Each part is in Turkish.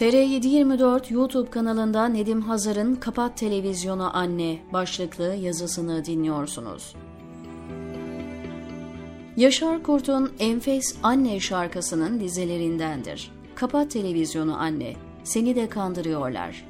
TR724 YouTube kanalında Nedim Hazar'ın Kapat Televizyonu Anne başlıklı yazısını dinliyorsunuz. Yaşar Kurt'un Enfes Anne şarkısının dizelerindendir. Kapat televizyonu anne, seni de kandırıyorlar.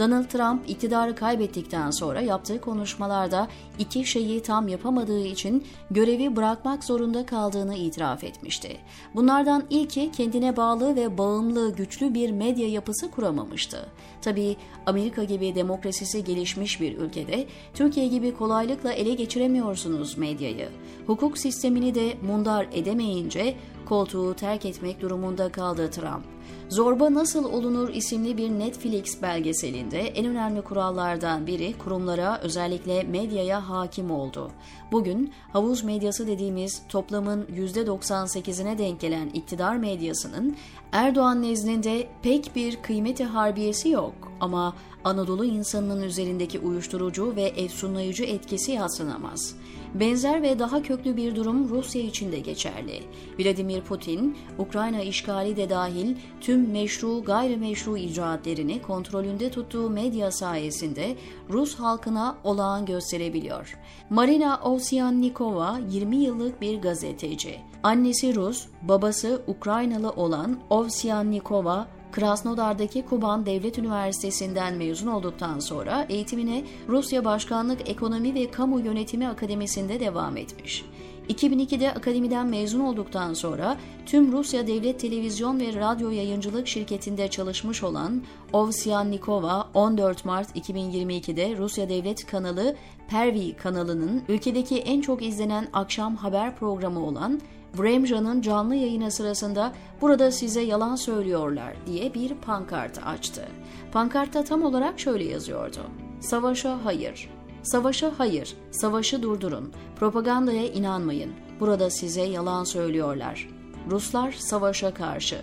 Donald Trump iktidarı kaybettikten sonra yaptığı konuşmalarda iki şeyi tam yapamadığı için görevi bırakmak zorunda kaldığını itiraf etmişti. Bunlardan ilki kendine bağlı ve bağımlı güçlü bir medya yapısı kuramamıştı. Tabii Amerika gibi demokrasisi gelişmiş bir ülkede Türkiye gibi kolaylıkla ele geçiremiyorsunuz medyayı. Hukuk sistemini de mundar edemeyince koltuğu terk etmek durumunda kaldı Trump. Zorba Nasıl Olunur isimli bir Netflix belgeselinde en önemli kurallardan biri kurumlara özellikle medyaya hakim oldu. Bugün havuz medyası dediğimiz toplamın %98'ine denk gelen iktidar medyasının Erdoğan nezdinde pek bir kıymeti harbiyesi yok ama Anadolu insanının üzerindeki uyuşturucu ve efsunlayıcı etkisi yatsınamaz. Benzer ve daha köklü bir durum Rusya için de geçerli. Vladimir Putin, Ukrayna işgali de dahil tüm meşru gayrimeşru icraatlerini kontrolünde tuttuğu medya sayesinde Rus halkına olağan gösterebiliyor. Marina Ovsyannikova 20 yıllık bir gazeteci. Annesi Rus, babası Ukraynalı olan Ovsyannikova Krasnodar'daki Kuban Devlet Üniversitesi'nden mezun olduktan sonra eğitimine Rusya Başkanlık Ekonomi ve Kamu Yönetimi Akademisi'nde devam etmiş. 2002'de akademiden mezun olduktan sonra tüm Rusya Devlet Televizyon ve Radyo Yayıncılık Şirketi'nde çalışmış olan Ovsyannikova 14 Mart 2022'de Rusya Devlet kanalı Pervi kanalının ülkedeki en çok izlenen akşam haber programı olan Vremja'nın canlı yayını sırasında burada size yalan söylüyorlar diye bir pankart açtı. Pankartta tam olarak şöyle yazıyordu. Savaşa hayır. Savaşa hayır. Savaşı durdurun. Propagandaya inanmayın. Burada size yalan söylüyorlar. Ruslar savaşa karşı.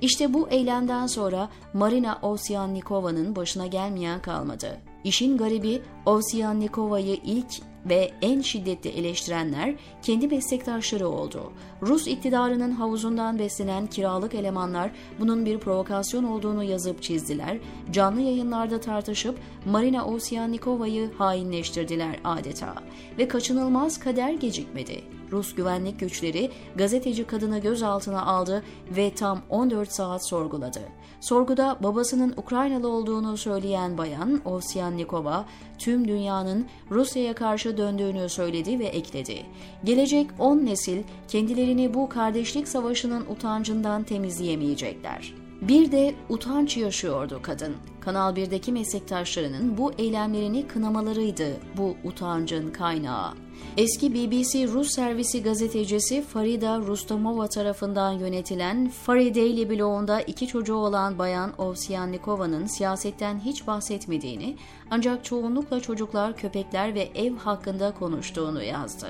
İşte bu eylemden sonra Marina Ovsyannikova'nın başına gelmeyen kalmadı. İşin garibi Ovsyannikova'yı ilk ve en şiddetli eleştirenler kendi meslektaşları oldu. Rus iktidarının havuzundan beslenen kiralık elemanlar bunun bir provokasyon olduğunu yazıp çizdiler, canlı yayınlarda tartışıp Marina Ovsyannikova'yı hainleştirdiler adeta. Ve kaçınılmaz kader gecikmedi. Rus güvenlik güçleri gazeteci kadını gözaltına aldı ve tam 14 saat sorguladı. Sorguda babasının Ukraynalı olduğunu söyleyen bayan Ovsyannikova tüm dünyanın Rusya'ya karşı döndüğünü söyledi ve ekledi. Gelecek 10 nesil kendilerini bu kardeşlik savaşının utancından temizleyemeyecekler. Bir de utanç yaşıyordu kadın. Kanal 1'deki meslektaşlarının bu eylemlerini kınamalarıydı bu utancın kaynağı. Eski BBC Rus servisi gazetecisi Farida Rustamova tarafından yönetilen Fari Daily blogunda iki çocuğu olan Bayan Ovsyannikova'nın siyasetten hiç bahsetmediğini ancak çoğunlukla çocuklar, köpekler ve ev hakkında konuştuğunu yazdı.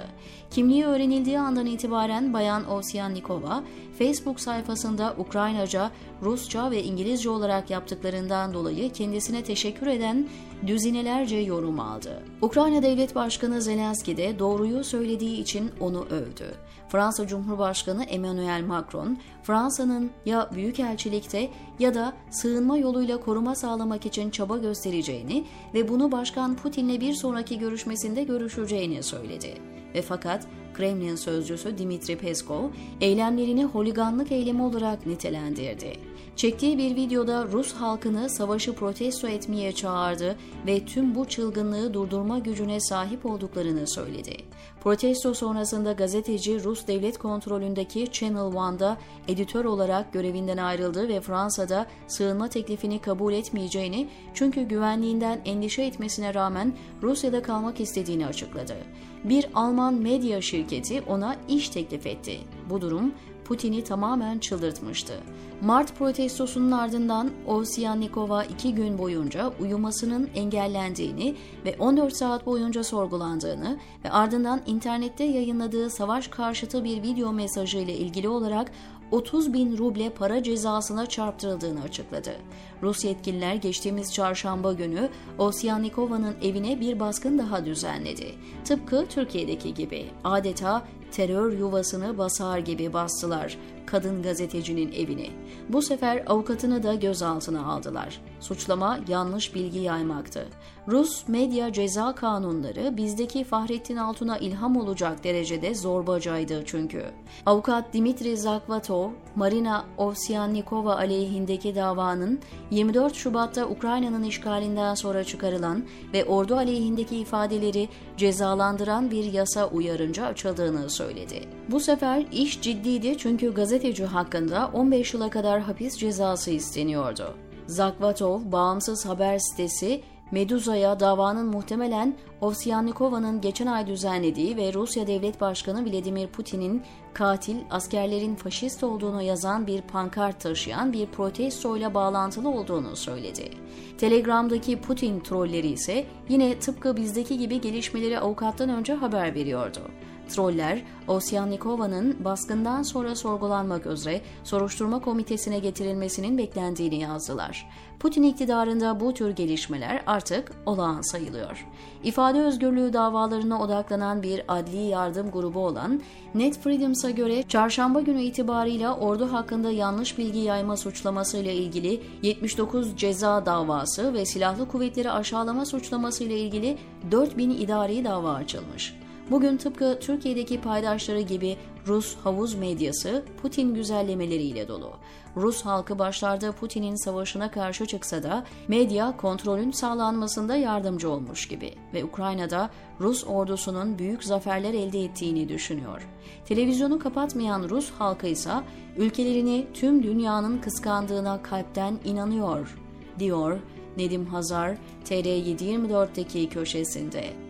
Kimliği öğrenildiği andan itibaren Bayan Ovsyannikova, Facebook sayfasında Ukraynaca, Rusça ve İngilizce olarak yaptıklarından dolayı kendisine teşekkür eden düzinelerce yorum aldı. Ukrayna Devlet Başkanı Zelenski de doğruyu söylediği için onu övdü. Fransa Cumhurbaşkanı Emmanuel Macron, Fransa'nın ya büyükelçilikte ya da sığınma yoluyla koruma sağlamak için çaba göstereceğini ve bunu Başkan Putin'le bir sonraki görüşmesinde görüşeceğini söyledi. Ve fakat Kremlin sözcüsü Dimitri Peskov eylemlerini holiganlık eylemi olarak nitelendirdi. Çektiği bir videoda Rus halkını savaşı protesto etmeye çağırdı ve tüm bu çılgınlığı durdurma gücüne sahip olduklarını söyledi. Protesto sonrasında gazeteci Rus devlet kontrolündeki Channel One'da editör olarak görevinden ayrıldı ve Fransa'da sığınma teklifini kabul etmeyeceğini çünkü güvenliğinden endişe etmesine rağmen Rusya'da kalmak istediğini açıkladı. Bir Alman medya şirketi ona iş teklif etti. Bu durum Putin'i tamamen çıldırtmıştı. Mart protestosunun ardından Ovsyannikova iki gün boyunca uyumasının engellendiğini ve 14 saat boyunca sorgulandığını ve ardından internette yayınladığı savaş karşıtı bir video mesajı ile ilgili olarak 30 bin ruble para cezasına çarptırıldığını açıkladı. Rus yetkililer geçtiğimiz çarşamba günü Osyannikova'nın evine bir baskın daha düzenledi. Tıpkı Türkiye'deki gibi adeta terör yuvasını basar gibi bastılar kadın gazetecinin evini. Bu sefer avukatını da gözaltına aldılar. Suçlama yanlış bilgi yaymaktı. Rus medya ceza kanunları bizdeki Fahrettin Altun'a ilham olacak derecede zorbacaydı çünkü. Avukat Dimitri Zakvatov, Marina Ovsyannikova aleyhindeki davanın 24 Şubat'ta Ukrayna'nın işgalinden sonra çıkarılan ve ordu aleyhindeki ifadeleri cezalandıran bir yasa uyarınca açıldığını söyledi. Bu sefer iş ciddiydi çünkü gazeteci hakkında 15 yıla kadar hapis cezası isteniyordu. Zakvatov, bağımsız haber sitesi Meduza'ya davanın muhtemelen Ovsyannikova'nın geçen ay düzenlediği ve Rusya Devlet Başkanı Vladimir Putin'in katil, askerlerin faşist olduğunu yazan bir pankart taşıyan bir protestoyla bağlantılı olduğunu söyledi. Telegram'daki Putin trolleri ise yine tıpkı bizdeki gibi gelişmeleri avukattan önce haber veriyordu. Troller, Osyannikova'nın baskından sonra sorgulanmak üzere soruşturma komitesine getirilmesinin beklendiğini yazdılar. Putin iktidarında bu tür gelişmeler artık olağan sayılıyor. İfade özgürlüğü davalarına odaklanan bir adli yardım grubu olan Net Freedoms'a göre çarşamba günü itibarıyla ordu hakkında yanlış bilgi yayma suçlamasıyla ilgili 79 ceza davası ve silahlı kuvvetleri aşağılama suçlamasıyla ilgili 4000 idari dava açılmış. Bugün tıpkı Türkiye'deki paydaşları gibi Rus havuz medyası Putin güzellemeleriyle dolu. Rus halkı başlarda Putin'in savaşına karşı çıksa da medya kontrolün sağlanmasında yardımcı olmuş gibi ve Ukrayna'da Rus ordusunun büyük zaferler elde ettiğini düşünüyor. Televizyonu kapatmayan Rus halkı ise ülkelerini tüm dünyanın kıskandığına kalpten inanıyor, diyor Nedim Hazar TR724'deki köşesinde.